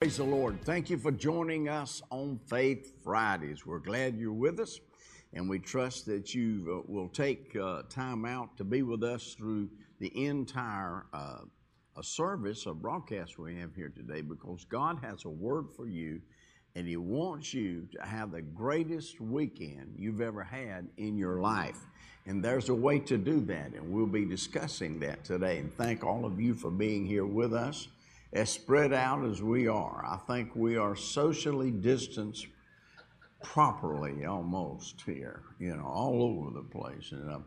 Praise the Lord. Thank you for joining us on Faith Fridays. We're glad you're with us, and we trust that you uh, will take uh, time out to be with us through the entire uh, a service, a broadcast we have here today, because God has a word for you, and He wants you to have the greatest weekend you've ever had in your life. And there's a way to do that, and we'll be discussing that today. And thank all of you for being here with us as spread out as we are. I think we are socially distanced properly almost here, you know, all over the place. And, uh,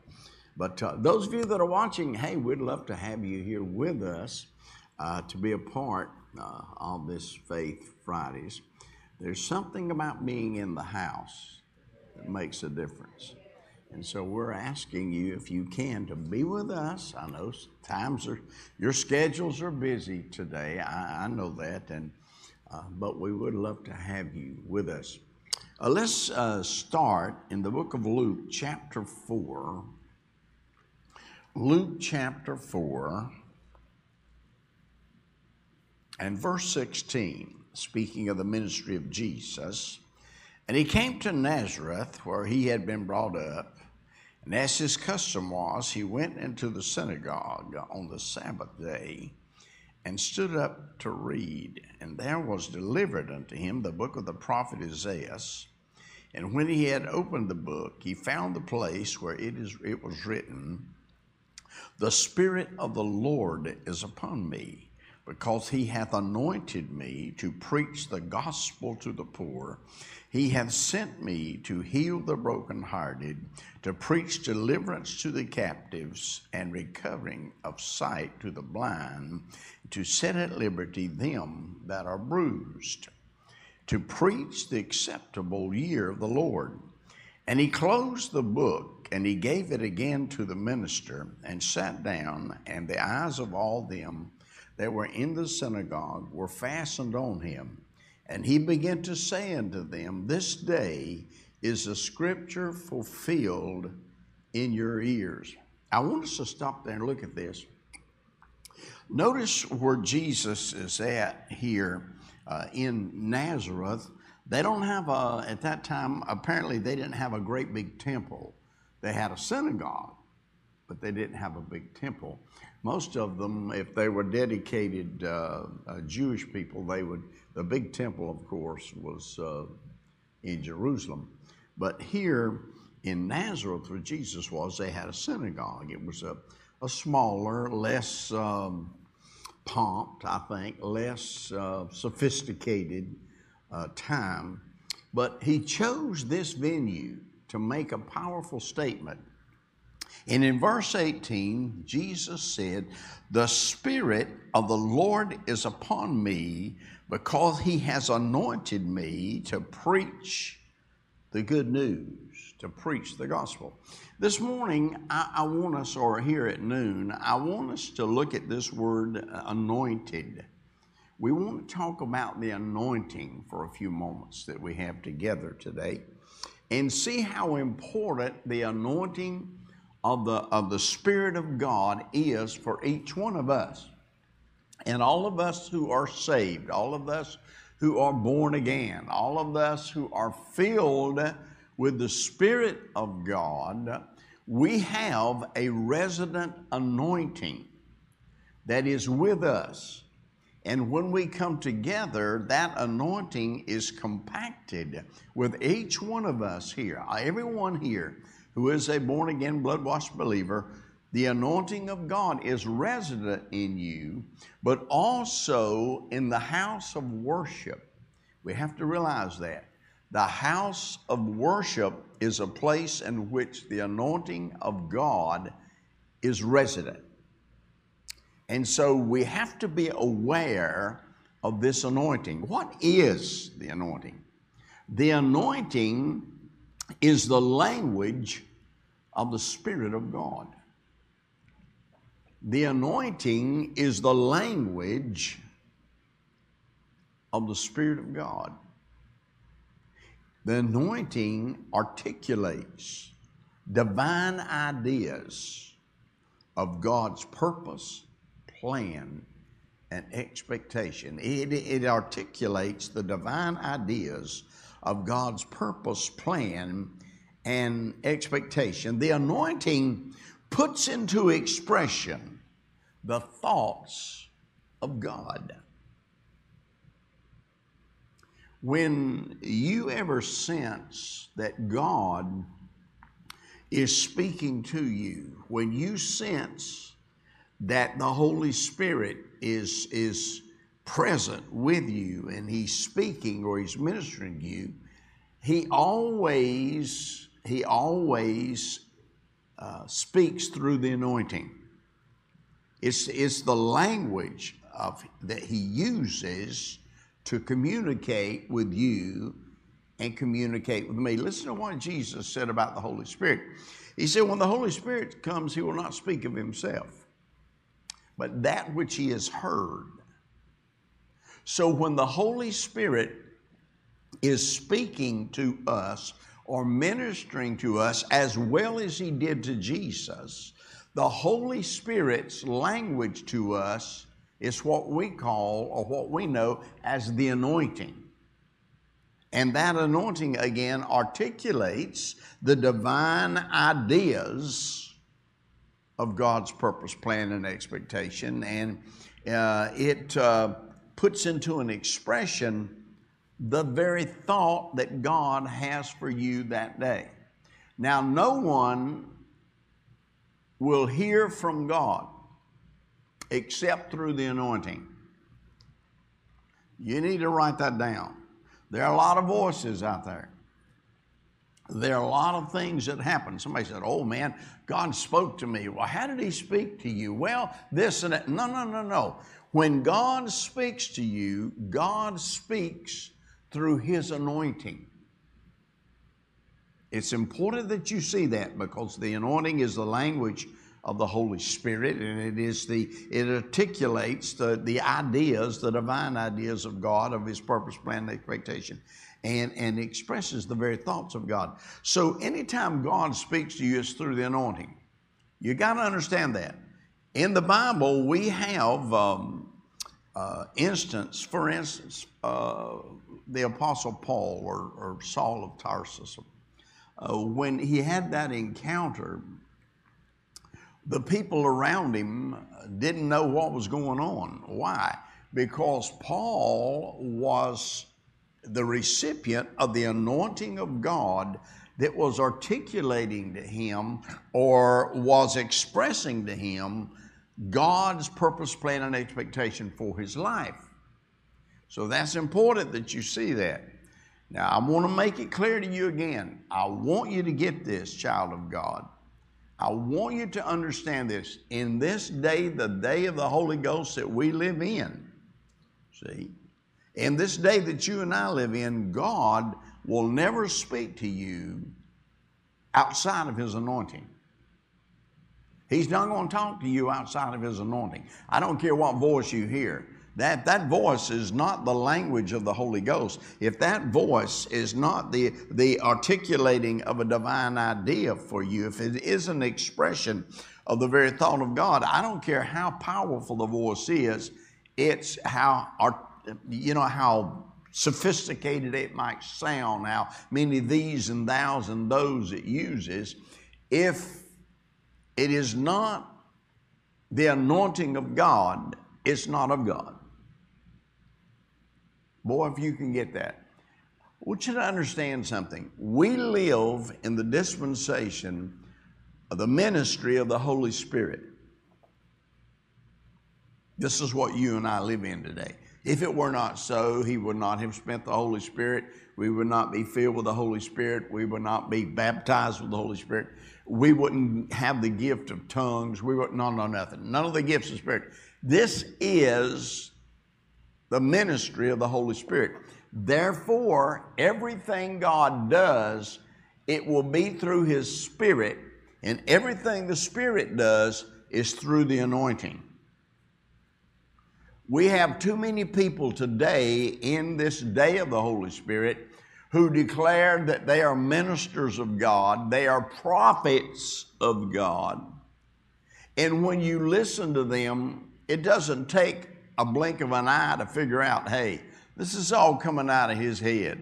but uh, those of you that are watching, hey, we'd love to have you here with us uh, to be a part uh, of this Faith Fridays. There's something about being in the house that makes a difference. And so we're asking you, if you can, to be with us. I know times are, your schedules are busy today. I, I know that, and uh, but we would love to have you with us. Uh, let's uh, start in the book of Luke, chapter four. Luke chapter four and verse sixteen, speaking of the ministry of Jesus. And he came to Nazareth, where he had been brought up. And as his custom was, he went into the synagogue on the Sabbath day and stood up to read. And there was delivered unto him the book of the prophet Isaiah. And when he had opened the book, he found the place where it, is, it was written, The Spirit of the Lord is upon me, because he hath anointed me to preach the gospel to the poor. He hath sent me to heal the brokenhearted, to preach deliverance to the captives, and recovering of sight to the blind, to set at liberty them that are bruised, to preach the acceptable year of the Lord. And he closed the book, and he gave it again to the minister, and sat down, and the eyes of all them that were in the synagogue were fastened on him. And he began to say unto them, This day is the scripture fulfilled in your ears. I want us to stop there and look at this. Notice where Jesus is at here uh, in Nazareth. They don't have a, at that time, apparently, they didn't have a great big temple. They had a synagogue, but they didn't have a big temple. Most of them, if they were dedicated uh, uh, Jewish people, they would the big temple, of course, was uh, in Jerusalem. But here in Nazareth, where Jesus was, they had a synagogue. It was a, a smaller, less um, pomped, I think, less uh, sophisticated uh, time. But he chose this venue to make a powerful statement. And in verse 18, Jesus said, The Spirit of the Lord is upon me because he has anointed me to preach the good news, to preach the gospel. This morning, I, I, want us, or here at noon, I want us to look at this word uh, anointed. We want to talk about the anointing for a few moments that we have together today and see how important the anointing of the, of the Spirit of God is for each one of us. And all of us who are saved, all of us who are born again, all of us who are filled with the Spirit of God, we have a resident anointing that is with us. And when we come together, that anointing is compacted with each one of us here, everyone here who is a born again, blood washed believer the anointing of God is resident in you, but also in the house of worship. We have to realize that. The house of worship is a place in which the anointing of God is resident. And so we have to be aware of this anointing. What is the anointing? The anointing is the language of the Spirit of God. The anointing is the language of the Spirit of God. The anointing articulates divine ideas of God's purpose, plan, and expectation. It, it articulates the divine ideas of God's purpose, plan, and expectation. The anointing puts into expression the thoughts of God. When you ever sense that God is speaking to you, when you sense that the Holy Spirit is, is present with you and He's speaking or He's ministering to you, He always, He always uh, speaks through the anointing. It's, it's the language of, that He uses to communicate with you and communicate with me. Listen to what Jesus said about the Holy Spirit. He said, When the Holy Spirit comes, He will not speak of Himself, but that which He has heard. So when the Holy Spirit is speaking to us or ministering to us as well as He did to Jesus, the Holy Spirit's language to us is what we call or what we know as the anointing. And that anointing again articulates the divine ideas of God's purpose, plan, and expectation. And uh, it uh, puts into an expression the very thought that God has for you that day. Now, no one will hear from God except through the anointing. You need to write that down. There are a lot of voices out there. There are a lot of things that happen. Somebody said, Oh man, God spoke to me. Well, how did He speak to you? Well, this and that. No, no, no, no. When God speaks to you, God speaks through His anointing. It's important that you see that because the anointing is the language of the Holy Spirit, and it is the it articulates the, the ideas, the divine ideas of God, of His purpose, plan, and expectation, and, and expresses the very thoughts of God. So anytime God speaks to you, it's through the anointing. You got to understand that. In the Bible, we have um, instance, for instance, uh, the Apostle Paul or, or Saul of Tarsus, uh, when he had that encounter the people around him didn't know what was going on. Why? Because Paul was the recipient of the anointing of God that was articulating to him or was expressing to him God's purpose, plan, and expectation for his life. So that's important that you see that. Now, I want to make it clear to you again. I want you to get this, child of God. I want you to understand this. In this day, the day of the Holy Ghost that we live in, see, in this day that you and I live in, God will never speak to you outside of His anointing. He's not going to talk to you outside of His anointing. I don't care what voice you hear. That, that voice is not the language of the Holy Ghost. If that voice is not the, the articulating of a divine idea for you, if it is an expression of the very thought of God, I don't care how powerful the voice is, it's how, you know, how sophisticated it might sound, how many these and thous and those it uses. If it is not the anointing of God, it's not of God. Boy, if you can get that. I want you to understand something. We live in the dispensation of the ministry of the Holy Spirit. This is what you and I live in today. If it were not so, He would not have spent the Holy Spirit. We would not be filled with the Holy Spirit. We would not be baptized with the Holy Spirit. We wouldn't have the gift of tongues. We would not know nothing. None of the gifts of Spirit. This is the ministry of the Holy Spirit. Therefore, everything God does, it will be through His Spirit, and everything the Spirit does is through the anointing. We have too many people today in this day of the Holy Spirit who declare that they are ministers of God, they are prophets of God. And when you listen to them, it doesn't take a blink of an eye to figure out hey, this is all coming out of his head.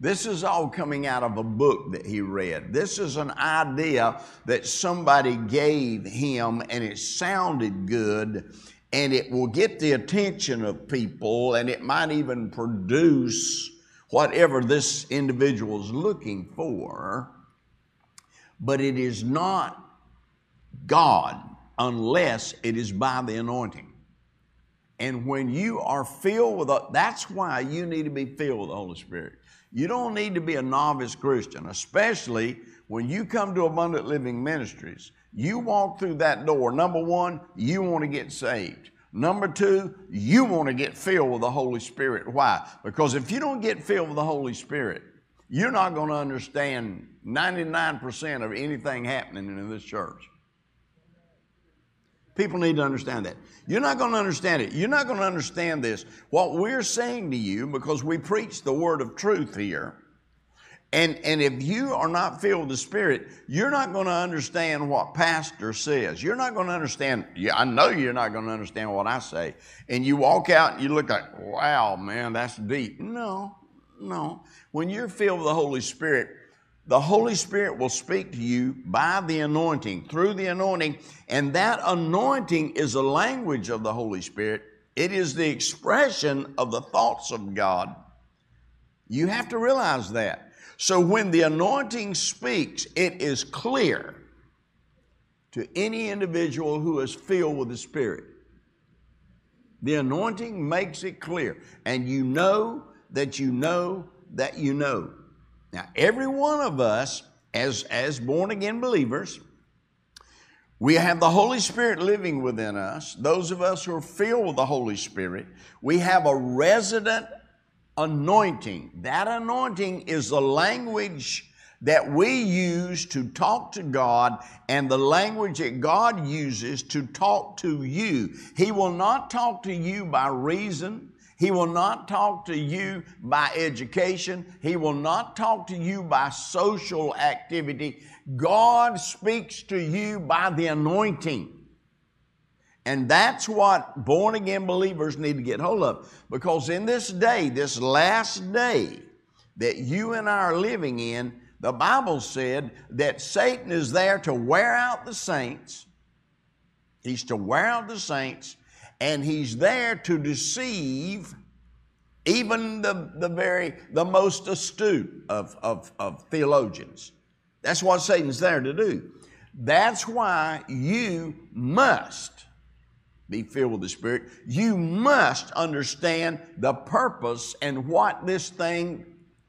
This is all coming out of a book that he read. This is an idea that somebody gave him and it sounded good and it will get the attention of people and it might even produce whatever this individual is looking for. But it is not God unless it is by the anointing. And when you are filled with, that's why you need to be filled with the Holy Spirit. You don't need to be a novice Christian, especially when you come to Abundant Living Ministries. You walk through that door. Number one, you want to get saved. Number two, you want to get filled with the Holy Spirit. Why? Because if you don't get filled with the Holy Spirit, you're not going to understand 99% of anything happening in this church. People need to understand that. You're not going to understand it. You're not going to understand this. What we're saying to you, because we preach the word of truth here, and, and if you are not filled with the Spirit, you're not going to understand what pastor says. You're not going to understand, yeah, I know you're not going to understand what I say. And you walk out and you look like, wow, man, that's deep. No, no. When you're filled with the Holy Spirit, the Holy Spirit will speak to you by the anointing, through the anointing, and that anointing is a language of the Holy Spirit. It is the expression of the thoughts of God. You have to realize that. So when the anointing speaks, it is clear to any individual who is filled with the Spirit. The anointing makes it clear, and you know that you know that you know. Now, every one of us, as, as born again believers, we have the Holy Spirit living within us. Those of us who are filled with the Holy Spirit, we have a resident anointing. That anointing is the language that we use to talk to God and the language that God uses to talk to you. He will not talk to you by reason. He will not talk to you by education. He will not talk to you by social activity. God speaks to you by the anointing. And that's what born again believers need to get hold of. Because in this day, this last day that you and I are living in, the Bible said that Satan is there to wear out the saints. He's to wear out the saints and he's there to deceive even the, the very the most astute of, of, of theologians that's what satan's there to do that's why you must be filled with the spirit you must understand the purpose and what this thing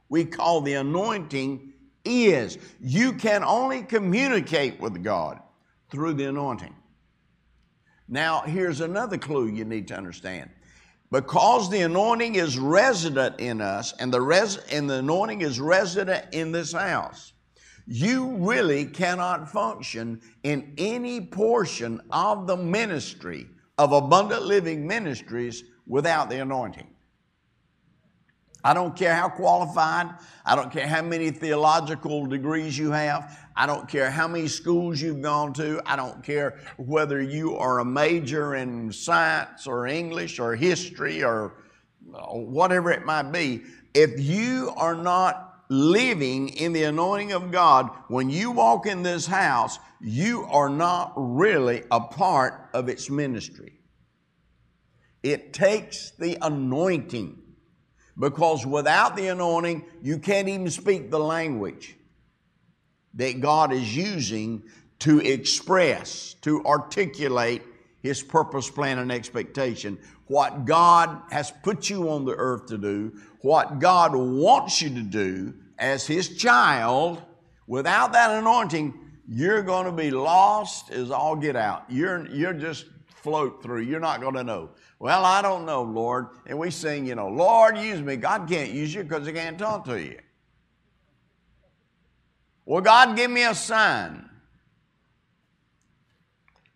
we call the anointing is you can only communicate with god through the anointing now, here's another clue you need to understand. Because the anointing is resident in us and the, res- and the anointing is resident in this house, you really cannot function in any portion of the ministry of abundant living ministries without the anointing. I don't care how qualified, I don't care how many theological degrees you have, I don't care how many schools you've gone to, I don't care whether you are a major in science or English or history or whatever it might be. If you are not living in the anointing of God, when you walk in this house, you are not really a part of its ministry. It takes the anointing because without the anointing, you can't even speak the language that God is using to express, to articulate His purpose, plan, and expectation. What God has put you on the earth to do, what God wants you to do as His child, without that anointing, you're going to be lost as all get out. You're, you're just float through. You're not going to know. Well, I don't know, Lord. And we sing, you know, Lord, use me. God can't use you because He can't talk to you. Well, God, give me a sign.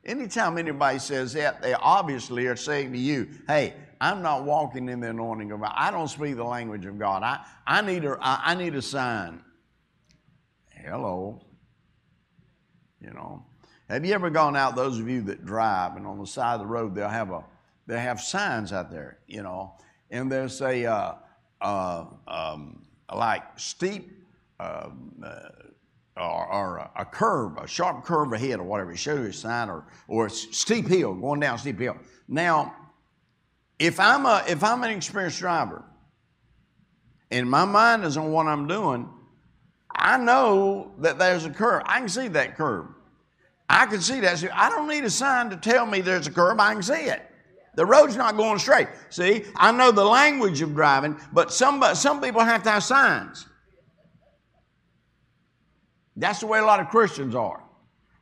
Anytime anybody says that, they obviously are saying to you, hey, I'm not walking in the anointing of God. I don't speak the language of God. I, I, need, a, I, I need a sign. Hello. You know. Have you ever gone out, those of you that drive, and on the side of the road they'll have a they have signs out there, you know, and they'll say uh, uh, um, like steep um, uh, or, or, a curve, a sharp curve ahead, or whatever. It shows you a sign, or or a steep hill going down steep hill. Now, if I'm a if I'm an experienced driver, and my mind is on what I'm doing, I know that there's a curve. I can see that curve. I can see that. I don't need a sign to tell me there's a curve. I can see it. The road's not going straight. See, I know the language of driving, but some, some people have to have signs. That's the way a lot of Christians are.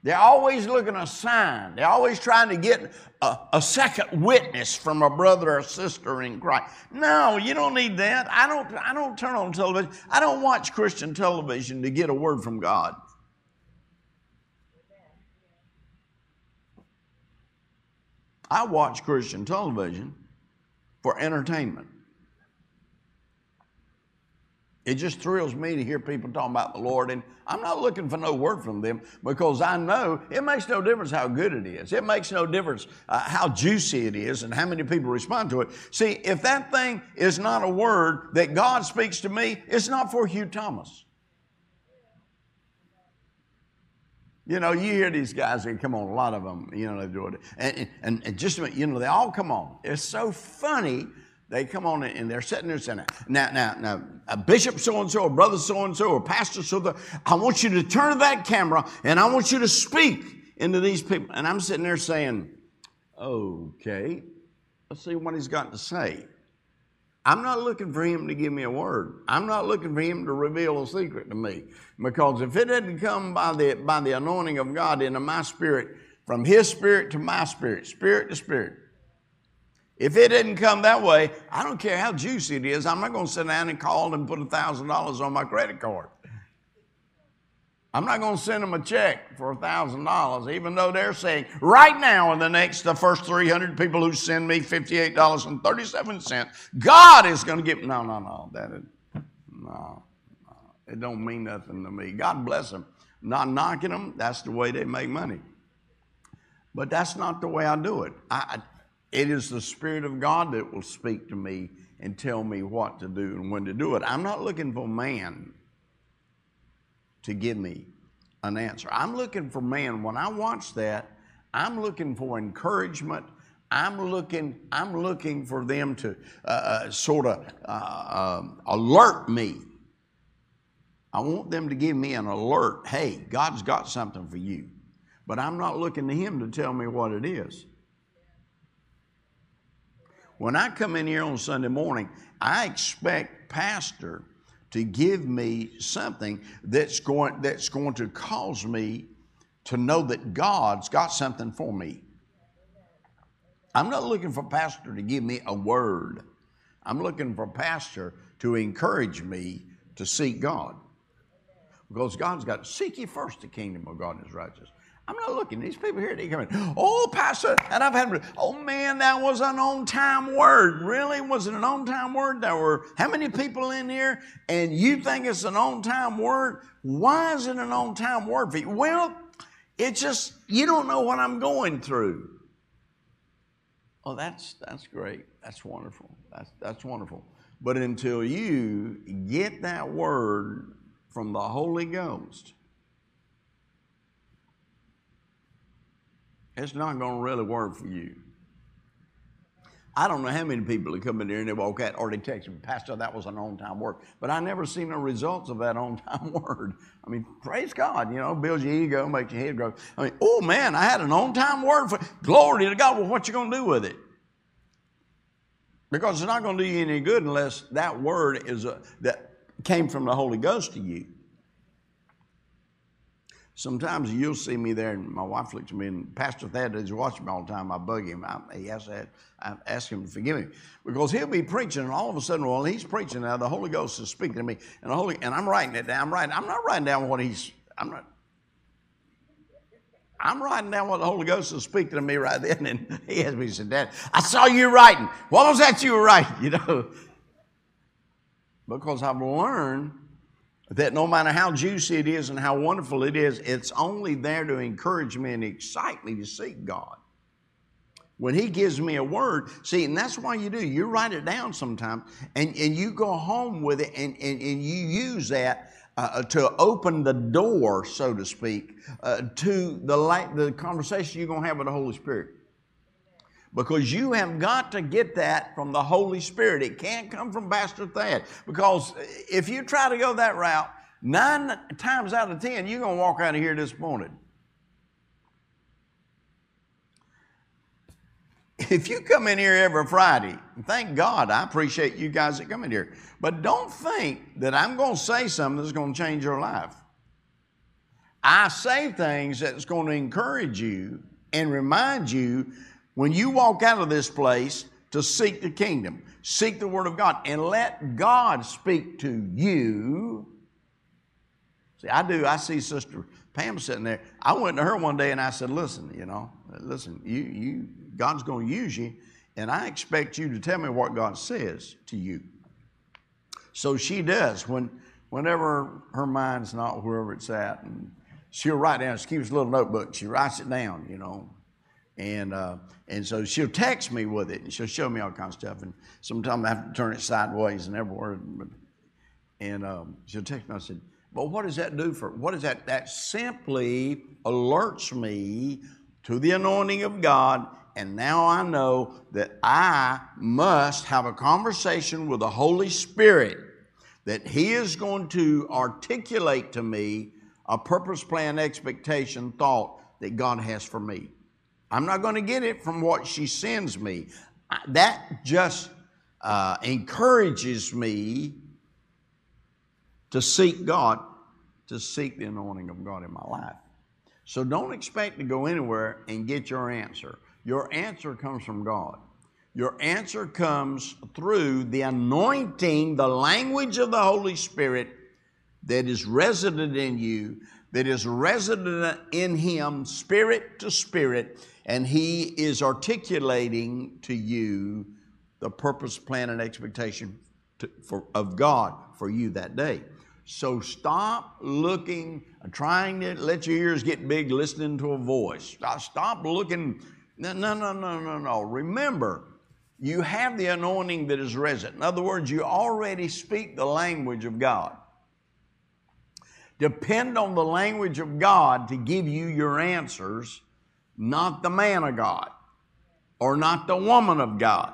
They're always looking a sign. They're always trying to get a, a, second witness from a brother or sister in Christ. No, you don't need that. I don't, I don't turn on television. I don't watch Christian television to get a word from God. I watch Christian television for entertainment. It just thrills me to hear people talking about the Lord, and I'm not looking for no word from them because I know it makes no difference how good it is. It makes no difference uh, how juicy it is and how many people respond to it. See, if that thing is not a word that God speaks to me, it's not for Hugh Thomas. You know, you hear these guys, they come on, a lot of them, you know, they do it. And, and, and just, you know, they all come on. It's so funny they come on and they're sitting there saying, now, now, now, a bishop so and so, a brother so and so, or pastor so and so, I want you to turn to that camera and I want you to speak into these people. And I'm sitting there saying, okay, let's see what he's got to say. I'm not looking for him to give me a word. I'm not looking for him to reveal a secret to me. Because if it didn't come by the, by the anointing of God into my spirit, from his spirit to my spirit, spirit to spirit, if it didn't come that way, I don't care how juicy it is, I'm not going to sit down and call and put $1,000 on my credit card. I'm not going to send them a check for $1,000, even though they're saying right now in the next, the first 300 people who send me $58.37, God is going to give. No, no, no. That is, no, no. It don't mean nothing to me. God bless them. Not knocking them, that's the way they make money. But that's not the way I do it. I, it is the Spirit of God that will speak to me and tell me what to do and when to do it. I'm not looking for man to give me an answer. I'm looking for man. When I watch that, I'm looking for encouragement. I'm looking, I'm looking for them to uh, uh, sort of uh, um, alert me. I want them to give me an alert. Hey, God's got something for you. But I'm not looking to Him to tell me what it is. When I come in here on Sunday morning, I expect Pastor to give me something that's going, that's going to cause me to know that God's got something for me. I'm not looking for Pastor to give me a word. I'm looking for Pastor to encourage me to seek God. Because God's got, seek ye first the kingdom of God and his righteousness. I'm not looking. These people here, they come in. Oh, Pastor, and I've had, oh man, that was an on time word. Really? Was it an on time word? There were how many people in here, and you think it's an on time word? Why is it an on time word for you? Well, it's just, you don't know what I'm going through. Oh, that's, that's great. That's wonderful. That's, that's wonderful. But until you get that word from the Holy Ghost, it's not going to really work for you. I don't know how many people that come in here and they walk out or they text me, Pastor, that was an on time word. But I never seen the results of that on time word. I mean, praise God, you know, builds your ego, makes your head grow. I mean, oh man, I had an on time word for glory to God. Well, what you going to do with it? Because it's not going to do you any good unless that word is a, that came from the Holy Ghost to you. Sometimes you'll see me there, and my wife looks at me, and Pastor Thad is watching me all the time. I bug him. I, he has to, I ask him to forgive me because he'll be preaching, and all of a sudden, while he's preaching now, the Holy Ghost is speaking to me, and the Holy, and I'm writing it down. I'm writing. I'm not writing down what he's. I'm not. I'm writing down what the Holy Ghost is speaking to me right then, and he asked me, said, "Dad, I saw you writing. What was that you were writing?" You know, because I've learned that no matter how juicy it is and how wonderful it is, it's only there to encourage me and excite me to seek God. When he gives me a word, see, and that's why you do. You write it down sometimes, and, and you go home with it, and, and, and you use that uh, to open the door, so to speak, uh, to the, the conversation you're going to have with the Holy Spirit. Because you have got to get that from the Holy Spirit. It can't come from Pastor Thad. Because if you try to go that route, nine times out of ten, you're going to walk out of here disappointed. if you come in here every Friday, thank God, I appreciate you guys that come in here. But don't think that I'm going to say something that's going to change your life. I say things that's going to encourage you and remind you when you walk out of this place to seek the kingdom, seek the Word of God, and let God speak to you. See, I do. I see Sister Pam sitting there. I went to her one day and I said, "Listen, you know, listen, you you God's going to use you, and I expect you to tell me what God says to you. So she does when, whenever her mind's not wherever it's at, and she'll write down. She keeps a little notebook. She writes it down, you know, and uh, and so she'll text me with it, and she'll show me all kinds of stuff. And sometimes I have to turn it sideways and everywhere. And um, she'll text me. I said, "But what does that do for? What is that? That simply alerts me to the anointing of God and now I know that I must have a conversation with the Holy Spirit that He is going to articulate to me a purpose, plan, expectation, thought that God has for me. I'm not going to get it from what she sends me. That just uh, encourages me to seek God, to seek the anointing of God in my life. So don't expect to go anywhere and get your answer. Your answer comes from God. Your answer comes through the anointing, the language of the Holy Spirit that is resident in you, that is resident in Him, spirit to spirit, and He is articulating to you the purpose, plan, and expectation to, for, of God for you that day. So stop looking, trying to let your ears get big listening to a voice. Uh, stop looking no, no, no, no, no, no. Remember, you have the anointing that is resident. In other words, you already speak the language of God. Depend on the language of God to give you your answers, not the man of God or not the woman of God.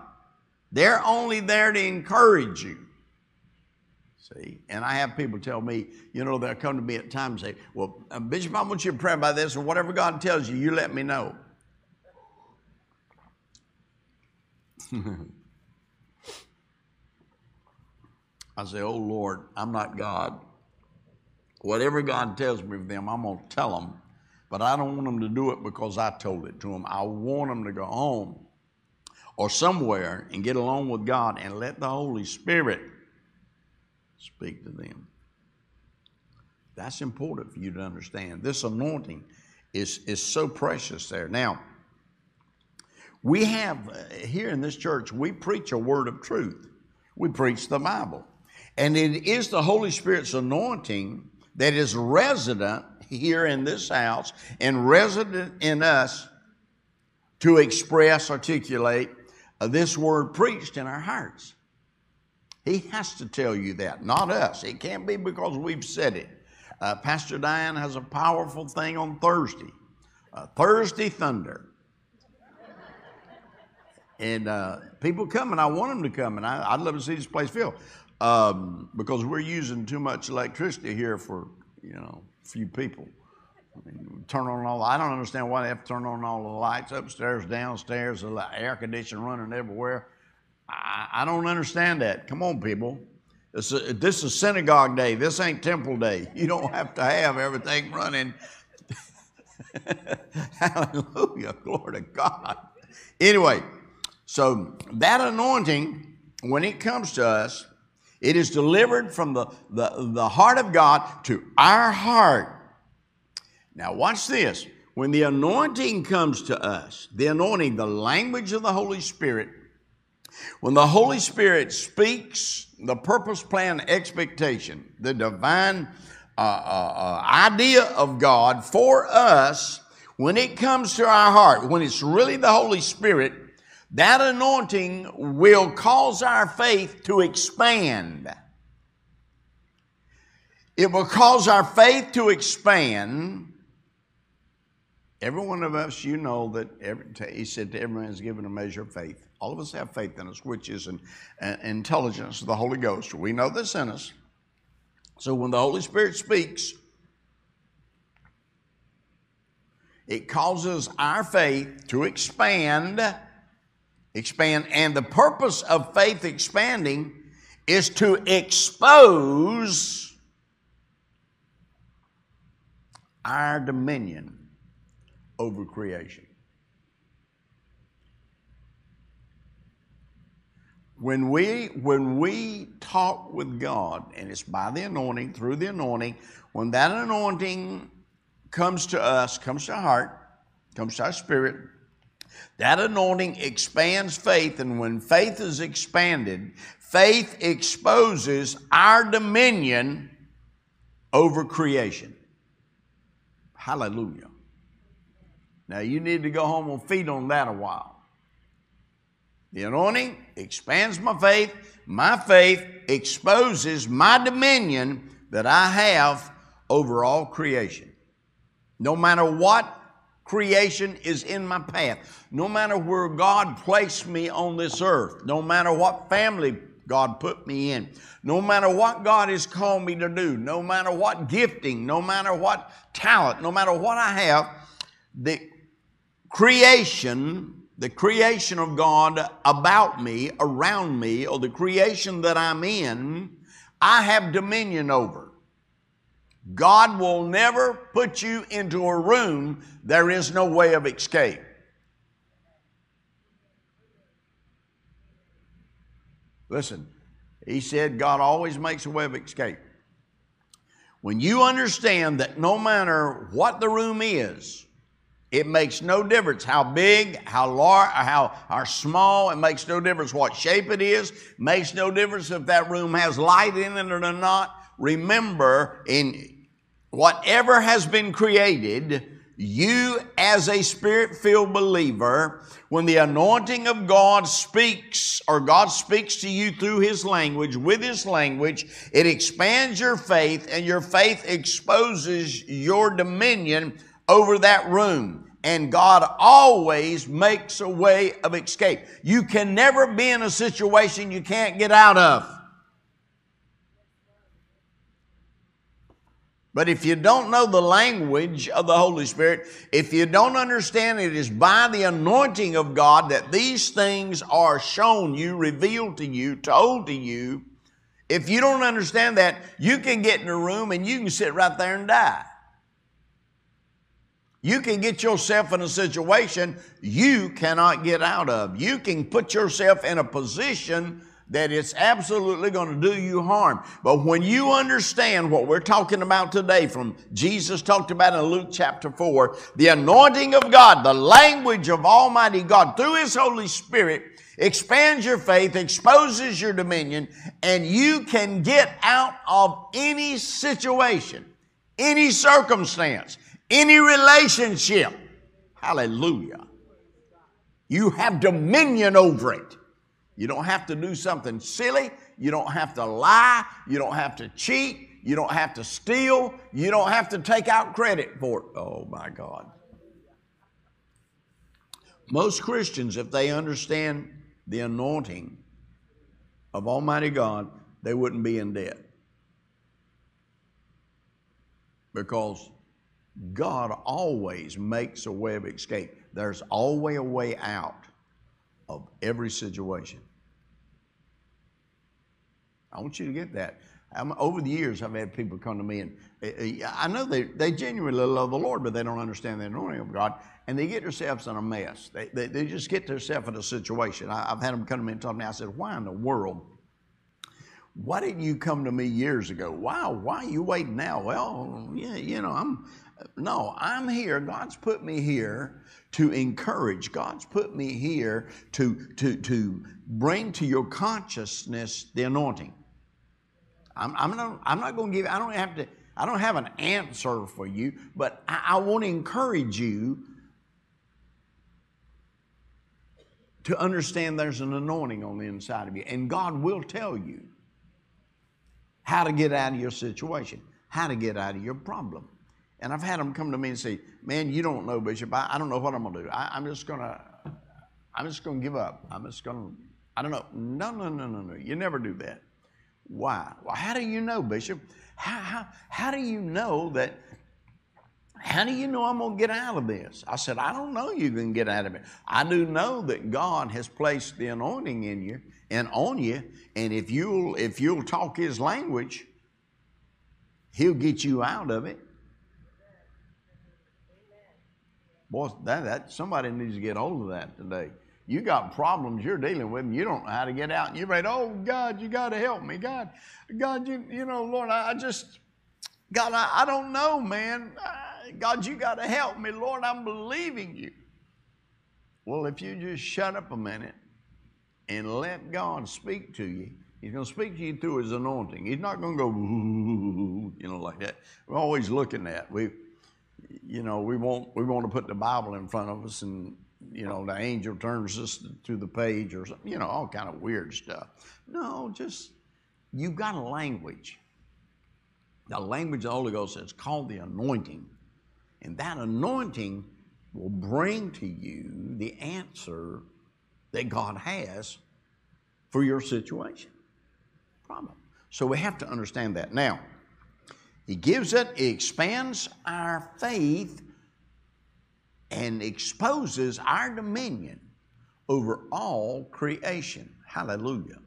They're only there to encourage you. See, and I have people tell me, you know, they'll come to me at times and say, Well, uh, Bishop, I want you to pray about this, or whatever God tells you, you let me know. I say, Oh Lord, I'm not God. Whatever God tells me of them, I'm going to tell them. But I don't want them to do it because I told it to them. I want them to go home or somewhere and get along with God and let the Holy Spirit speak to them. That's important for you to understand. This anointing is, is so precious there. Now, we have, uh, here in this church, we preach a word of truth. We preach the Bible. And it is the Holy Spirit's anointing that is resident here in this house and resident in us to express, articulate uh, this word preached in our hearts. He has to tell you that, not us. It can't be because we've said it. Uh, Pastor Diane has a powerful thing on Thursday uh, Thursday Thunder. And uh, people come, and I want them to come, and I, would love to see this place filled um, because we're using too much electricity here for you know few people. I mean, turn on all. I don't understand why they have to turn on all the lights upstairs, downstairs, the air conditioning running everywhere. I, I don't understand that. Come on, people. This is, this is synagogue day. This ain't temple day. You don't have to have everything running. Hallelujah. Glory to God. Anyway, so that anointing, when it comes to us, it is delivered from the, the, the heart of God to our heart. Now, watch this. When the anointing comes to us, the anointing, the language of the Holy Spirit, when the Holy Spirit speaks the purpose, plan, expectation, the divine uh, uh, uh idea of God for us, when it comes to our heart, when it's really the Holy Spirit, that anointing will cause our faith to expand. It will cause our faith to expand. Every one of us, you know that every, he said to everyone is given a measure of faith. All of us have faith in us, which is an, an intelligence of the Holy Ghost. We know this in us. So when the Holy Spirit speaks, it causes our faith to expand expand. And the purpose of faith expanding is to expose our dominion over creation. When we, when we talk with God, and it's by the anointing, through the anointing, when that anointing comes to us, comes to our heart, comes to our spirit, that anointing expands faith, and when faith is expanded, faith exposes our dominion over creation. Hallelujah. Now you need to go home and feed on that a while. The anointing expands my faith. My faith exposes my dominion that I have over all creation. No matter what creation is in my path. No matter where God placed me on this earth, no matter what family God put me in, no matter what God has called me to do, no matter what gifting, no matter what talent, no matter what I have, the creation, the creation of God about me, around me, or the creation that I'm in, I have dominion over. God will never put you into a room there is no way of escape. Listen, he said God always makes a way of escape. When you understand that no matter what the room is, it makes no difference how big, how large, how, how small. It makes no difference what shape it is. Makes no difference if that room has light in it or not remember, in whatever has been created, you as a spirit filled believer, when the anointing of God speaks or God speaks to you through His language, with His language, it expands your faith and your faith exposes your dominion over that room. And God always makes a way of escape. You can never be in a situation you can't get out of. But if you don't know the language of the Holy Spirit, if you don't understand it is by the anointing of God that these things are shown you, revealed to you, told to you, if you don't understand that, you can get in a room and you can sit right there and die. You can get yourself in a situation you cannot get out of. You can put yourself in a position that it's absolutely going to do you harm. But when you understand what we're talking about today from Jesus talked about in Luke chapter 4, the anointing of God, the language of Almighty God through His Holy Spirit expands your faith, exposes your dominion, and you can get out of any situation, any circumstance, any relationship. Hallelujah. You have dominion over it. You don't have to do something silly. You don't have to lie. You don't have to cheat. You don't have to steal. You don't have to take out credit for it. Oh my God. Most Christians, if they understand the anointing of Almighty God, they wouldn't be in debt. Because God always makes a way of escape. There's always a way out of every situation. I want you to get that. I'm, over the years, I've had people come to me, and uh, I know they, they genuinely love the Lord, but they don't understand the anointing of God, and they get themselves in a mess. They, they, they just get themselves in a situation. I, have had them come to me and talk to me. I said, Why in the world? Why didn't you come to me years ago? Wow, why are you waiting now? Well, yeah, you know, I'm no, I'm here. God's put me here to encourage. God's put me here to, to, to bring to your consciousness the anointing. I'm, I'm not, I'm not going to give, I don't have to, I don't have an answer for you, but I, I want to encourage you to understand there's an anointing on the inside of you. And God will tell you how to get out of your situation, how to get out of your problem. And I've had them come to me and say, Man, you don't know, Bishop. I, I don't know what I'm going to do. I, am just going to. I'm just going to give up. I'm just going to, I don't know. No, no, no, no, no. You never do that. Why? Well, how do you know, Bishop? How, how, how do you know that how do you know I'm going to get out of this? I said, I don't know you can get out of it. I do know that God has placed the anointing in you and on you, and if you'll if you'll talk his language, he'll get you out of it. Boy, that, that somebody needs to get hold of that today. You got problems you're dealing with, and you don't know how to get out. And you're like, oh God, you got to help me, God, God, you you know, Lord, I, I just, God, I, I don't know, man. God, you got to help me. Lord, I'm believing you. Well, if you just shut up a minute and let God speak to you, He's going to speak to you through His anointing. He's not going to go, you know, like that. We're always looking at. We, you know, we want we want to put the Bible in front of us, and you know, the angel turns us to the page or something. You know, all kind of weird stuff. No, just you've got a language. The language of the Holy Ghost is called the anointing. And that anointing will bring to you the answer that God has for your situation, problem. So we have to understand that. Now, He gives it, He expands our faith and exposes our dominion over all creation. Hallelujah.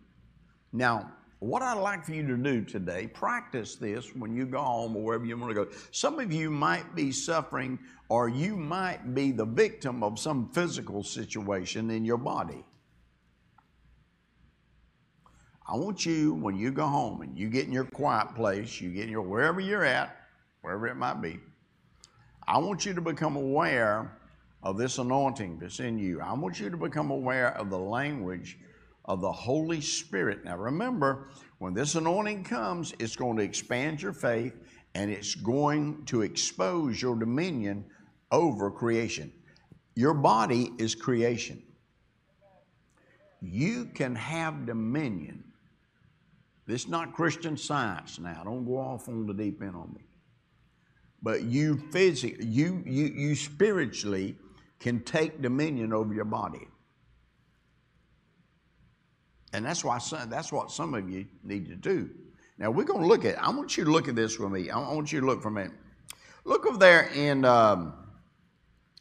Now, what I'd like for you to do today, practice this when you go home or wherever you want to go. Some of you might be suffering or you might be the victim of some physical situation in your body. I want you, when you go home and you get in your quiet place, you get in your wherever you're at, wherever it might be, I want you to become aware of this anointing that's in you. I want you to become aware of the language of the Holy Spirit. Now remember, when this anointing comes, it's going to expand your faith and it's going to expose your dominion over creation. Your body is creation. You can have dominion. This is not Christian science now. Don't go off on the deep end on me. But you physically, you, you, you spiritually can take dominion over your body. And that's why some, that's what some of you need to do. Now we're going to look at. I want you to look at this with me. I want you to look for a minute. Look over there in. Um,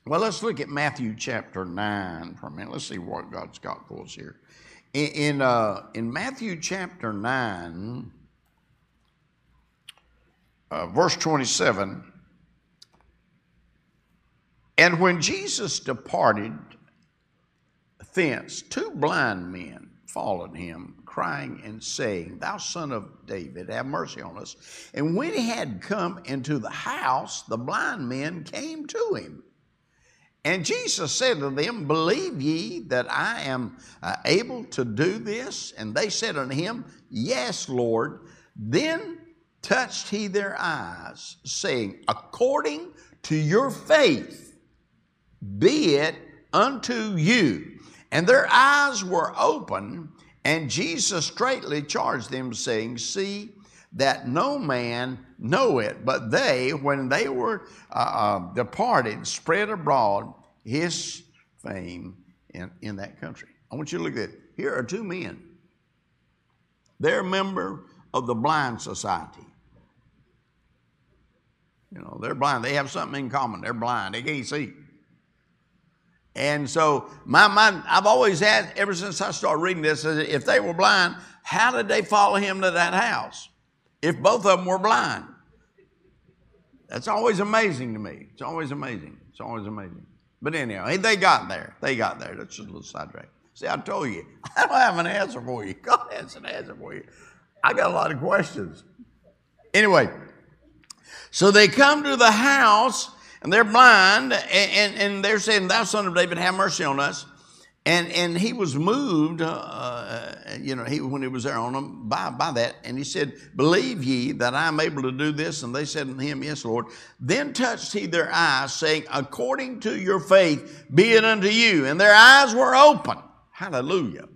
well, let's look at Matthew chapter nine for a minute. Let's see what God's got for us here. In in, uh, in Matthew chapter nine, uh, verse twenty-seven. And when Jesus departed thence, two blind men followed him, crying and saying, Thou son of David, have mercy on us. And when he had come into the house, the blind men came to him. And Jesus said to them, Believe ye that I am uh, able to do this? And they said unto him, Yes, Lord. Then touched he their eyes, saying, According to your faith, be it unto you. And their eyes were open, and Jesus straightly charged them, saying, See that no man know it, but they, when they were uh, uh, departed, spread abroad his fame in, in that country. I want you to look at it. Here are two men. They're a member of the Blind Society. You know, they're blind. They have something in common. They're blind. They can't see. And so my mind, I've always had, ever since I started reading this, if they were blind, how did they follow him to that house? If both of them were blind. That's always amazing to me. It's always amazing. It's always amazing. But anyhow, they got there. They got there. That's just a little sidetrack. See, I told you, I don't have an answer for you. God has an answer for you. I got a lot of questions. Anyway, so they come to the house and they're blind, and, and, and, they're saying, Thou son of David, have mercy on us. And, and he was moved, uh, uh, you know, he, when he was there on them by, by that. And he said, Believe ye that I am able to do this? And they said unto him, Yes, Lord. Then touched he their eyes, saying, According to your faith, be it unto you. And their eyes were open. Hallelujah.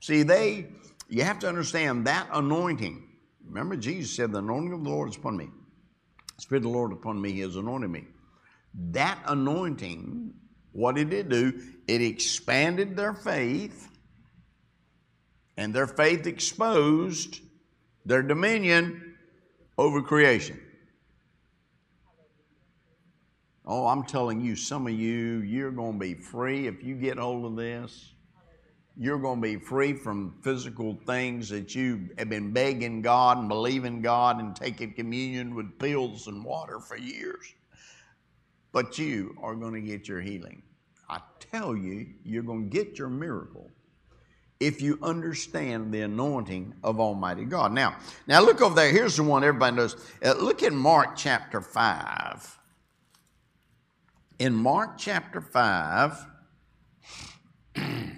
See, they, you have to understand that anointing. Remember, Jesus said, The anointing of the Lord is upon me. Spirit of the Lord upon me, He has anointed me. That anointing, what did it do? It expanded their faith, and their faith exposed their dominion over creation. Oh, I'm telling you, some of you, you're going to be free if you get hold of this. You're going to be free from physical things that you have been begging God and believing God and taking communion with pills and water for years. But you are going to get your healing. I tell you, you're going to get your miracle if you understand the anointing of Almighty God. Now, now look over there. Here's the one everybody knows. Uh, look in Mark chapter 5. In Mark chapter 5,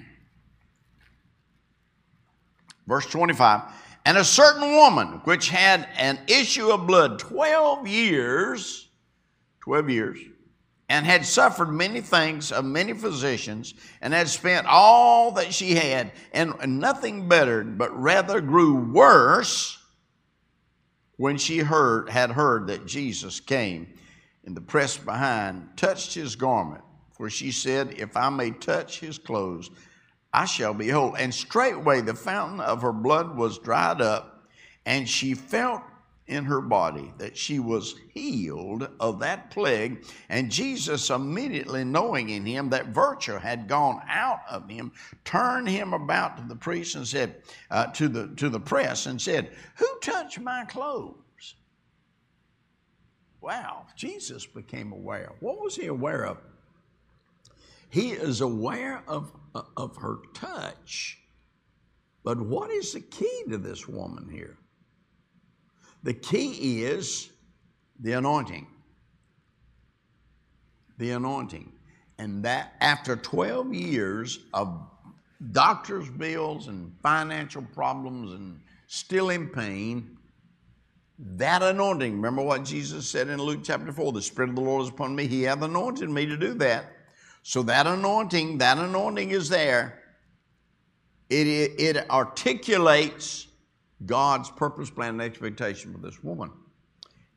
verse 25, and a certain woman which had an issue of blood 12 years, 12 years, and had suffered many things of many physicians, and had spent all that she had, and nothing bettered, but rather grew worse when she heard had heard that Jesus came in the press behind, touched his garment. For she said, If I may touch his clothes, I shall be whole. And straightway the fountain of her blood was dried up, and she felt in her body that she was healed of that plague. And Jesus, immediately knowing in him that virtue had gone out of him, turned him about to the priest and said, uh, to, the, to the press, and said, Who touched my clothes? Wow, Jesus became aware. What was he aware of? He is aware of, of her touch. But what is the key to this woman here? The key is the anointing. The anointing. And that after 12 years of doctor's bills and financial problems and still in pain, that anointing, remember what Jesus said in Luke chapter 4 the Spirit of the Lord is upon me, He hath anointed me to do that. So that anointing, that anointing is there. It, it, it articulates God's purpose, plan, and expectation for this woman.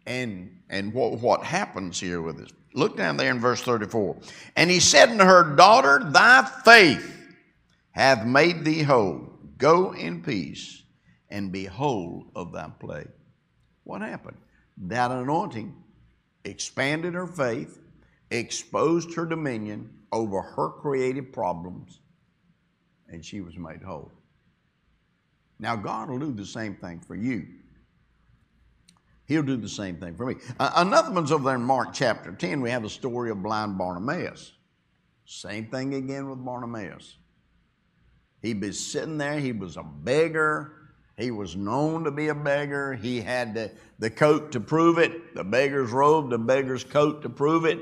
And, and what, what happens here with this? Look down there in verse 34. And he said unto her, Daughter, thy faith hath made thee whole. Go in peace and be whole of thy plague. What happened? That anointing expanded her faith, exposed her dominion over her creative problems, and she was made whole. Now, God will do the same thing for you. He'll do the same thing for me. Uh, another one's over there in Mark chapter 10. We have the story of blind Bartimaeus. Same thing again with Bartimaeus. He'd been sitting there, he was a beggar. He was known to be a beggar. He had the, the coat to prove it, the beggar's robe, the beggar's coat to prove it.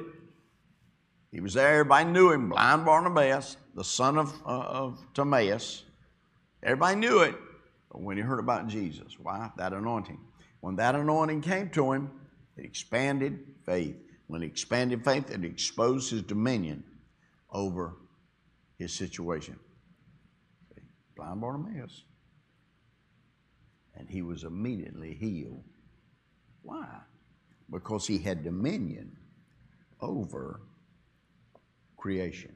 He was there, everybody knew him, blind Barnabas, the son of, uh, of Timaeus. Everybody knew it when he heard about Jesus. Why? That anointing. When that anointing came to him, it expanded faith. When it expanded faith, it exposed his dominion over his situation. Blind Bartimaeus. And he was immediately healed. Why? Because he had dominion over creation.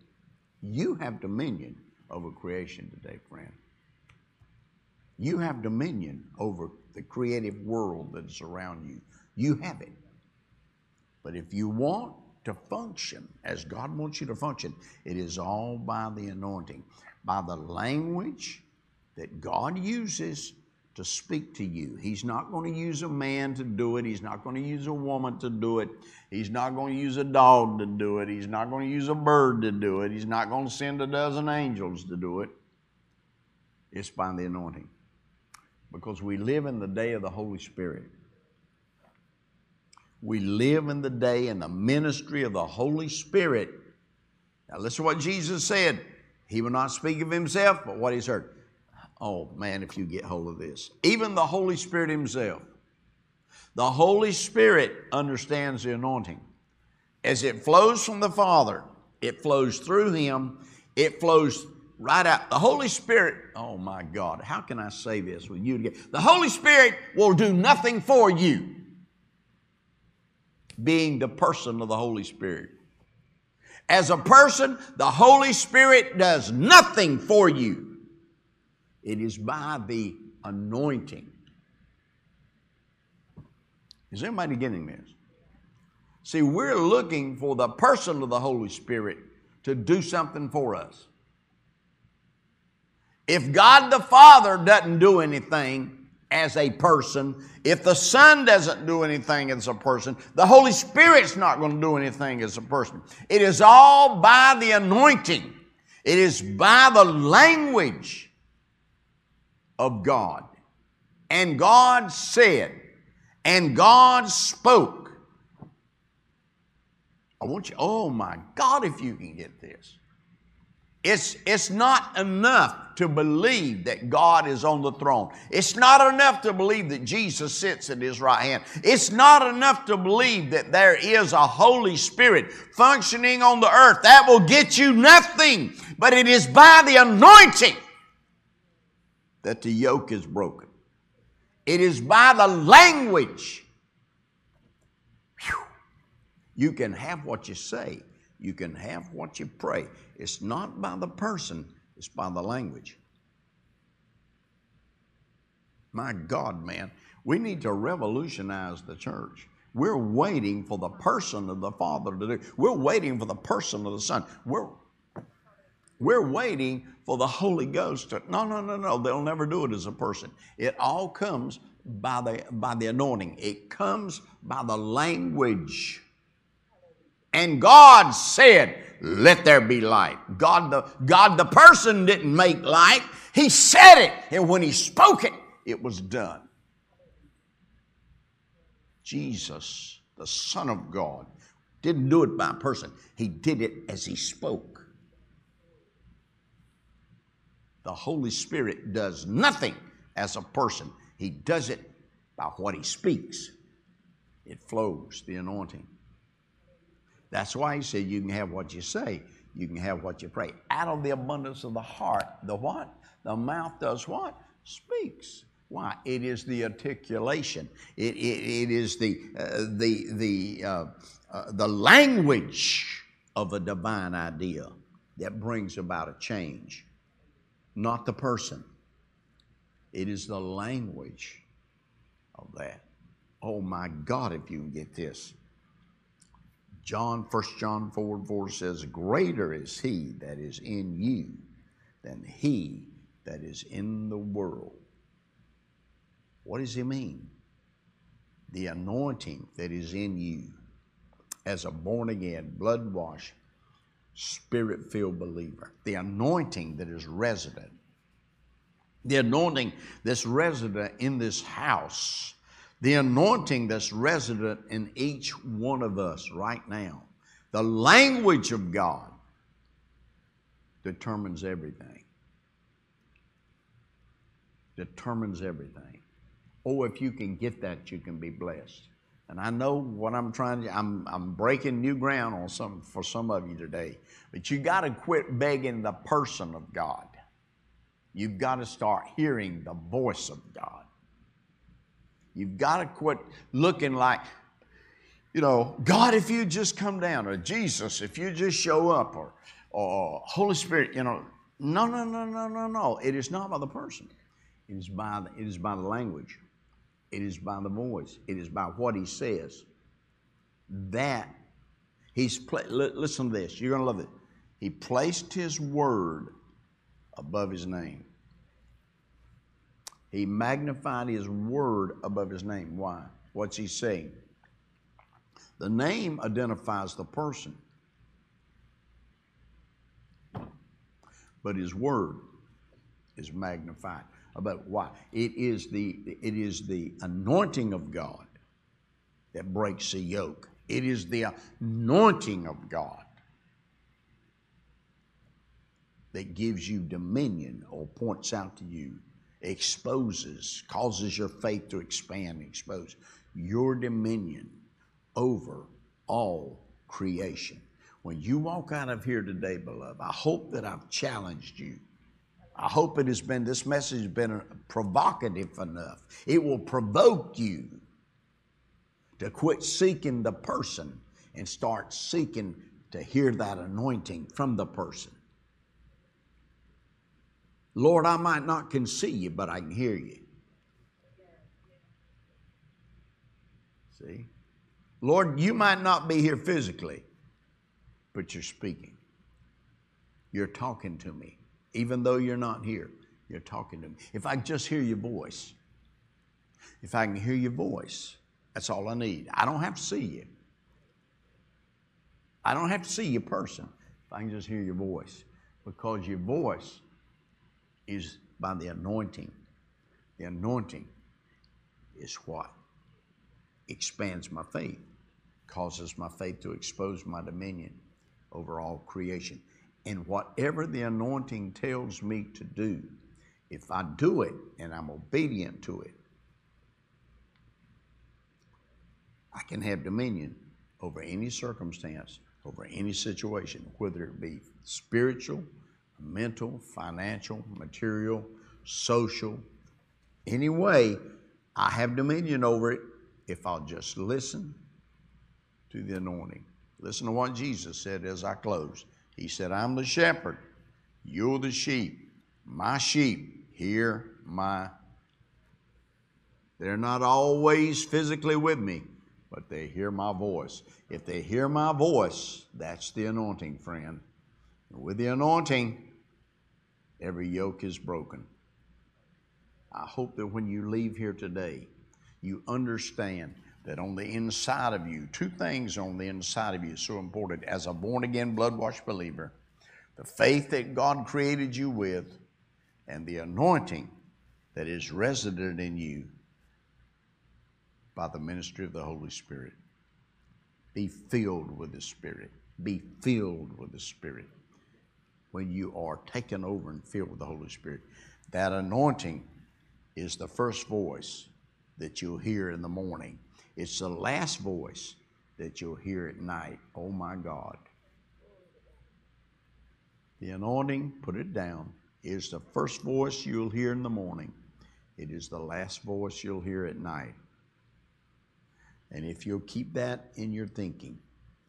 You have dominion over creation today, friend. You have dominion over the creative world that is around you. You have it. But if you want to function as God wants you to function, it is all by the anointing, by the language that God uses to speak to you. He's not going to use a man to do it. He's not going to use a woman to do it. He's not going to use a dog to do it. He's not going to use a bird to do it. He's not going to send a dozen angels to do it. It's by the anointing because we live in the day of the Holy Spirit. We live in the day in the ministry of the Holy Spirit. Now, listen to what Jesus said. He will not speak of himself, but what he's heard. Oh, man, if you get hold of this. Even the Holy Spirit himself. The Holy Spirit understands the anointing. As it flows from the Father, it flows through him It flows right out. The Holy Spirit, oh my God, how can I say this with you again? The Holy Spirit will do nothing for you, being the person of the Holy Spirit. As a person, the Holy Spirit does nothing for you. It is by the anointing. Is anybody getting this? See, we're looking for the person of the Holy Spirit to do something for us. If God the Father doesn't do anything as a person, if the Son doesn't do anything as a person, the Holy Spirit's not going to do anything as a person. It is all by the anointing, it is by the language of God. And God said, and God spoke. I want you, oh my God, if you can get this. It's, it's not enough to believe that God is on the throne. It's not enough to believe that Jesus sits at his right hand. It's not enough to believe that there is a Holy Spirit functioning on the earth. That will get you nothing, but it is by the anointing that the yoke is broken. It is by the language. Whew. You can have what you say, you can have what you pray. It's not by the person, it's by the language. My God, man, we need to revolutionize the church. We're waiting for the person of the Father to do. We're waiting for the person of the Son. We're we're waiting for the Holy Ghost to no no no no they'll never do it as a person. It all comes by the by the anointing. It comes by the language. And God said, let there be light. God the, God the person didn't make light. He said it. And when he spoke it, it was done. Jesus, the Son of God, didn't do it by person. He did it as he spoke. The Holy Spirit does nothing as a person. He does it by what he speaks. It flows, the anointing. That's why he said you can have what you say, you can have what you pray. Out of the abundance of the heart, the what? The mouth does what? Speaks. Why? It is the articulation. It, it, it is the, uh, the, the, uh, uh, the language of a divine idea that brings about a change, not the person. It is the language of that. Oh my God, if you can get this. John, 1 John 4 4 says, Greater is he that is in you than he that is in the world. What does he mean? The anointing that is in you as a born again, blood washed, spirit filled believer. The anointing that is resident. The anointing that's resident in this house the anointing that's resident in each one of us right now, the language of God determines everything. Determines everything. Oh, if you can get that, you can be blessed. And I know what I'm trying to, I'm, I'm breaking new ground on some, for some of you today. But you got to quit begging the person of God. You've got to start hearing the voice of God. You've got to quit looking like, you know, God, if you just come down, or Jesus, if you just show up, or, or Holy Spirit, you know. No, no, no, no, no, no. It is not by the person. It is by the, it is by the language. It is by the voice. It is by what he says. That he's pla- listen to this. You're going to love it. He placed his word above his name. He magnified his word above his name. Why? What's he saying? The name identifies the person, but his word is magnified. About why? It is the it is the anointing of God that breaks the yoke. It is the anointing of God that gives you dominion or points out to you exposes, causes your faith to expand, expose your dominion over all creation. When you walk out of here today, beloved, I hope that I've challenged you. I hope it has been, this message has been provocative enough. It will provoke you to quit seeking the person and start seeking to hear that anointing from the person. Lord, I might not can see you, but I can hear you. See? Lord, you might not be here physically, but you're speaking. You're talking to me. Even though you're not here, you're talking to me. If I just hear your voice, if I can hear your voice, that's all I need. I don't have to see you. I don't have to see your person if I can just hear your voice. Because your voice is by the anointing. The anointing is what expands my faith, causes my faith to expose my dominion over all creation. And whatever the anointing tells me to do, if I do it and I'm obedient to it, I can have dominion over any circumstance, over any situation, whether it be spiritual, mental, financial, material, social, any way, I have dominion over it if I'll just listen to the anointing. Listen to what Jesus said as I close. He said, I'm the shepherd, you're the sheep. My sheep hear my. They're not always physically with me, but they hear my voice. If they hear my voice, that's the anointing, friend. with the anointing, every yoke is broken. I hope that when you leave here today, you understand that on the inside of you, two things on the inside of you is so important. As a born again, blood washed believer, the faith that God created you with, and the anointing that is resident in you by the ministry of the Holy Spirit. Be filled with the Spirit. Be filled with the Spirit. When you are taken over and filled with the Holy Spirit, that anointing is the first voice that you'll hear in the morning it's the last voice that you'll hear at night. Oh my God. The anointing, put it down, is the first voice you'll hear in the morning. It is the last voice you'll hear at night. And if you'll keep that in your thinking,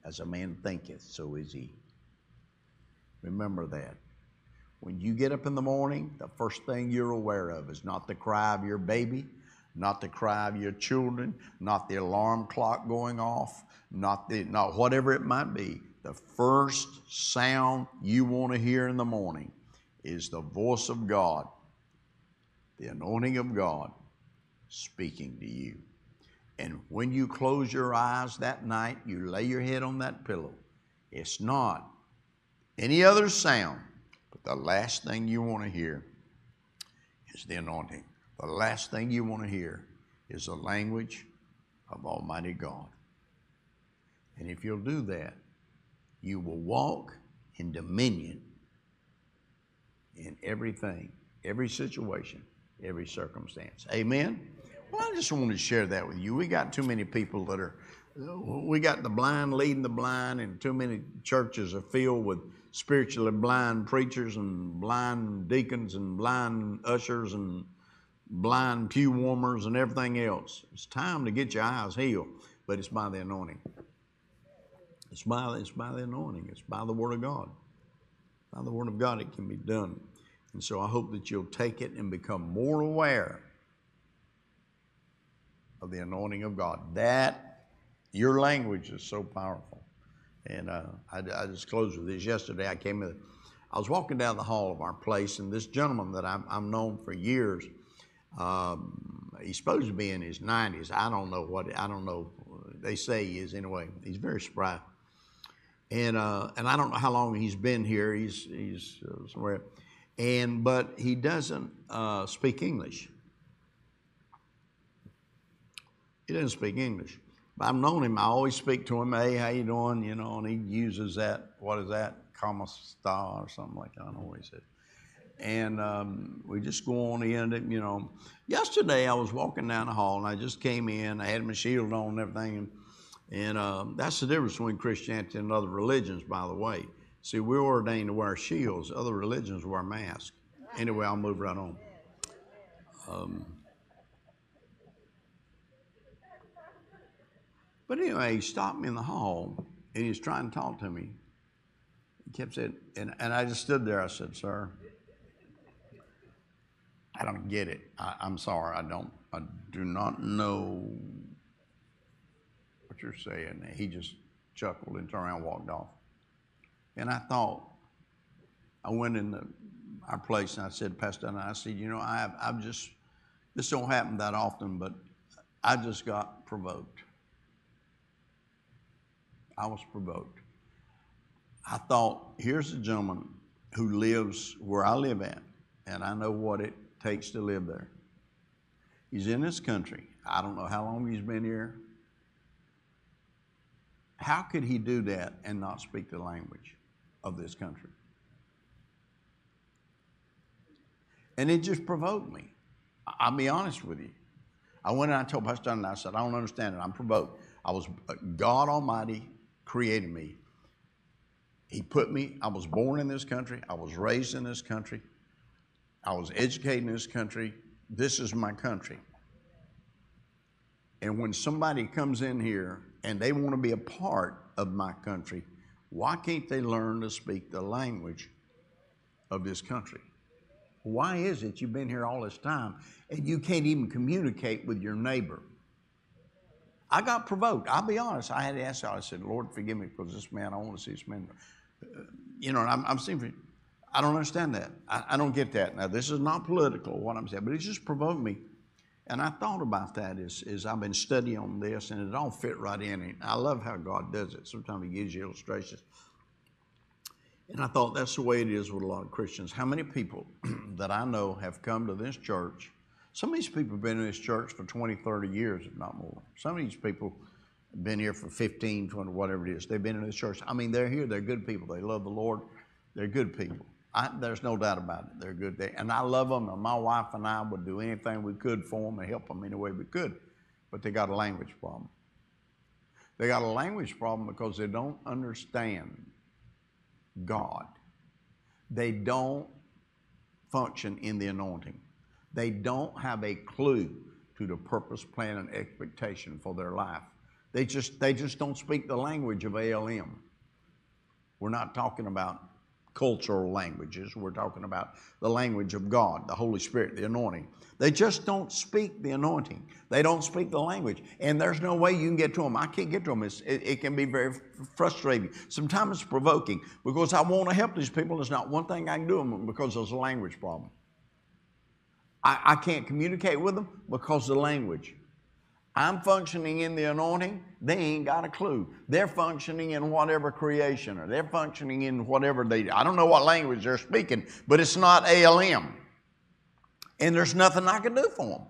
as a man thinketh, so is he. Remember that. When you get up in the morning, the first thing you're aware of is not the cry of your baby, not the cry of your children, not the alarm clock going off, not, the, not whatever it might be. The first sound you want to hear in the morning is the voice of God, the anointing of God speaking to you. And when you close your eyes that night, you lay your head on that pillow. It's not any other sound, but the last thing you want to hear is the anointing the last thing you want to hear is the language of Almighty God. And if you'll do that, you will walk in dominion in everything, every situation, every circumstance. Amen? Well, I just wanted to share that with you. We got too many people that are, we got the blind leading the blind, and too many churches are filled with spiritually blind preachers and blind deacons and blind ushers and blind pew warmers and everything else. It's time to get your eyes healed, but it's by the anointing. It's by, it's by the anointing. It's by the Word of God. By the Word of God, it can be done. And so I hope that you'll take it and become more aware of the anointing of God. That, your language is so powerful. And uh, I, I just closed with this. Yesterday, I came in, I was walking down the hall of our place, and this gentleman that I've, I've known for years, um, he's supposed to be in his 90s. I don't know what, I don't know. They say he is anyway. He's very spry. And, uh, and I don't know how long he's been here. He's, he's uh, somewhere. And, but he doesn't uh, speak English. He doesn't speak English. But I've known him. I always speak to him. Hey, how you doing? You know, and he uses that. What is that? Kama star or something like that. I don't know what he said and um, we just go on in. You know, yesterday I was walking down the hall and I just came in. I had my shield on and everything, and And um, that's the difference between Christianity and other religions, by the way. See, we're ordained to wear shields, other religions wear masks. Anyway, I'll move right on. Um, but anyway, he stopped me in the hall and he was trying to talk to me. He kept saying, and, and I just stood there. I said, Sir, I don't get it. I, I'm sorry. I don't, I do not know what you're saying. He just chuckled and turned around and walked off. And I thought, I went in the, our place and I said, Pastor, and I said, you know, I've, I've just, this don't happen that often, but I just got provoked. I was provoked. I thought, here's a gentleman who lives where I live at, and I know what it takes to live there. He's in this country. I don't know how long he's been here. How could he do that and not speak the language of this country? And it just provoked me. I'll be honest with you. I went and I told Pastor John, and I said, I don't understand it. I'm provoked. I was, uh, God Almighty created me. He put me, I was born in this country. I was raised in this country. I was educated in this country. This is my country. And when somebody comes in here and they want to be a part of my country, why can't they learn to speak the language of this country? Why is it you've been here all this time and you can't even communicate with your neighbor? I got provoked. I'll be honest. I had to ask God. I said, Lord, forgive me because this man, I want to see this man. Uh, you know, I'm, I'm seeing, I don't understand that. I, I, don't get that. Now, this is not political, what I'm saying, but it just provoked me. And I thought about that as, as I've been studying on this, and it all fit right in. And I love how God does it. Sometimes He gives you illustrations. And I thought that's the way it is with a lot of Christians. How many people that I know have come to this church? Some of these people have been in this church for 20, 30 years, if not more. Some of these people have been here for 15, 20, whatever it is. They've been in this church. I mean, they're here. They're good people. They love the Lord. They're good people. I, there's no doubt about it. They're good. They, and I love them. And my wife and I would do anything we could for them and help them any way we could. But they got a language problem. They got a language problem because they don't understand God. They don't function in the anointing. They don't have a clue to the purpose, plan, and expectation for their life. They just, they just don't speak the language of ALM. We're not talking about cultural languages. We're talking about the language of God, the Holy Spirit, the anointing. They just don't speak the anointing. They don't speak the language. And there's no way you can get to them. I can't get to them. It, it, can be very frustrating. Sometimes it's provoking because I want to help these people. There's not one thing I can do them because there's a language problem. I, I can't communicate with them because of the language. I'm functioning in the anointing, they ain't got a clue. They're functioning in whatever creation or they're functioning in whatever they I don't know what language they're speaking, but it's not ALM. And there's nothing I can do for them.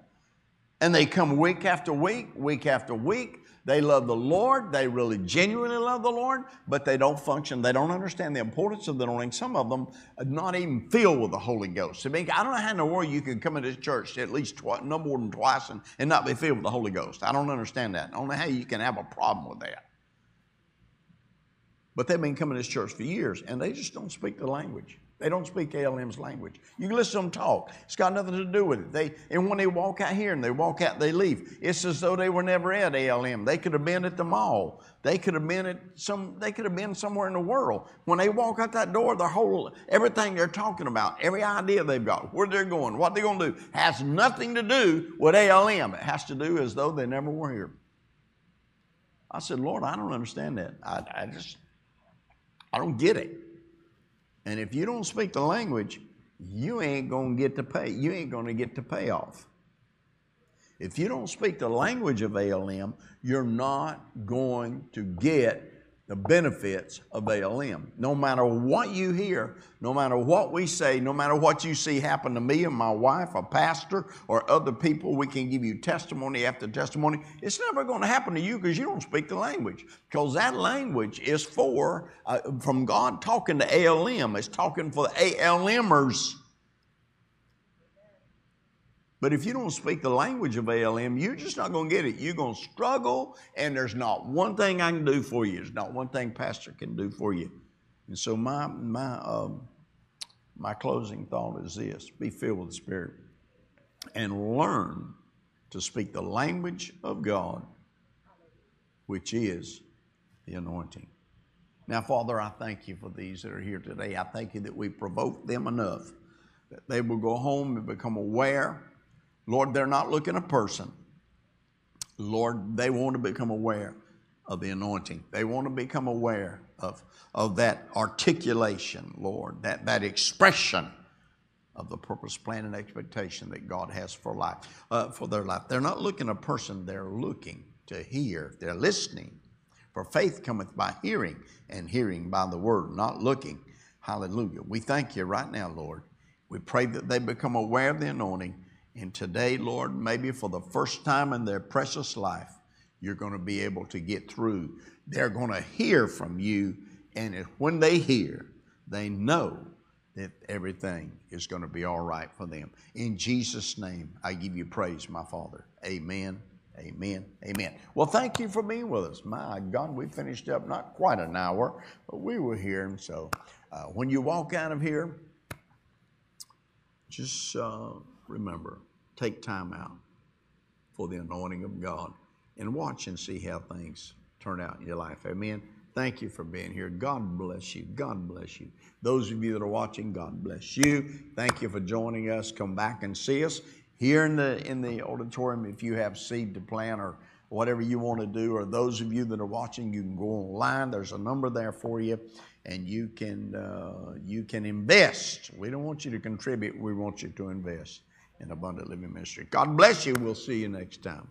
And they come week after week, week after week, they love the Lord. They really genuinely love the Lord, but they don't function. They don't understand the importance of the anointing. Some of them are not even filled with the Holy Ghost. I mean, I don't know how in the world you can come into this church at least no more than twice, and, and not be filled with the Holy Ghost. I don't understand that. I don't know how you can have a problem with that. But they've been coming to this church for years, and they just don't speak the language. They don't speak ALM's language. You can listen to them talk. It's got nothing to do with it. They, and when they walk out here and they walk out, they leave. It's as though they were never at ALM. They could have been at the mall. They could have been at some. They could have been somewhere in the world. When they walk out that door, their whole everything they're talking about, every idea they've got, where they're going, what they're going to do, has nothing to do with ALM. It has to do as though they never were here. I said, Lord, I don't understand that. I, I just, I don't get it. And if you don't speak the language, you ain't going to get to pay. You ain't going to get to payoff. If you don't speak the language of ALM, you're not going to get the benefits of ALM. No matter what you hear, no matter what we say, no matter what you see happen to me and my wife, a pastor, or other people, we can give you testimony after testimony. It's never going to happen to you because you don't speak the language. Because that language is for, uh, from God talking to ALM, it's talking for the ALMers. But if you don't speak the language of ALM, you're just not going to get it. You're going to struggle, and there's not one thing I can do for you. There's not one thing Pastor can do for you. And so my my um, my closing thought is this: Be filled with the Spirit, and learn to speak the language of God, which is the anointing. Now, Father, I thank you for these that are here today. I thank you that we provoke them enough that they will go home and become aware Lord, they're not looking a person. Lord, they want to become aware of the anointing. They want to become aware of, of that articulation, Lord, that, that expression of the purpose, plan, and expectation that God has for life, uh, for their life. They're not looking a person, they're looking to hear. They're listening. For faith cometh by hearing, and hearing by the word, not looking. Hallelujah. We thank you right now, Lord. We pray that they become aware of the anointing and today, Lord, maybe for the first time in their precious life, you're going to be able to get through. They're going to hear from you, and when they hear, they know that everything is going to be all right for them. In Jesus' name, I give you praise, my Father. Amen. Amen. Amen. Well, thank you for being with us. My God, we finished up not quite an hour, but we were here. And so uh, when you walk out of here, just uh, remember take time out for the anointing of God and watch and see how things turn out in your life. Amen. Thank you for being here. God bless you. God bless you. Those of you that are watching, God bless you. Thank you for joining us. Come back and see us here in the in the auditorium if you have seed to plant or whatever you want to do. Or those of you that are watching, you can go online. There's a number there for you, and you can uh, you can invest. We don't want you to contribute. We want you to invest in Abundant Living Ministry. God bless you. We'll see you next time.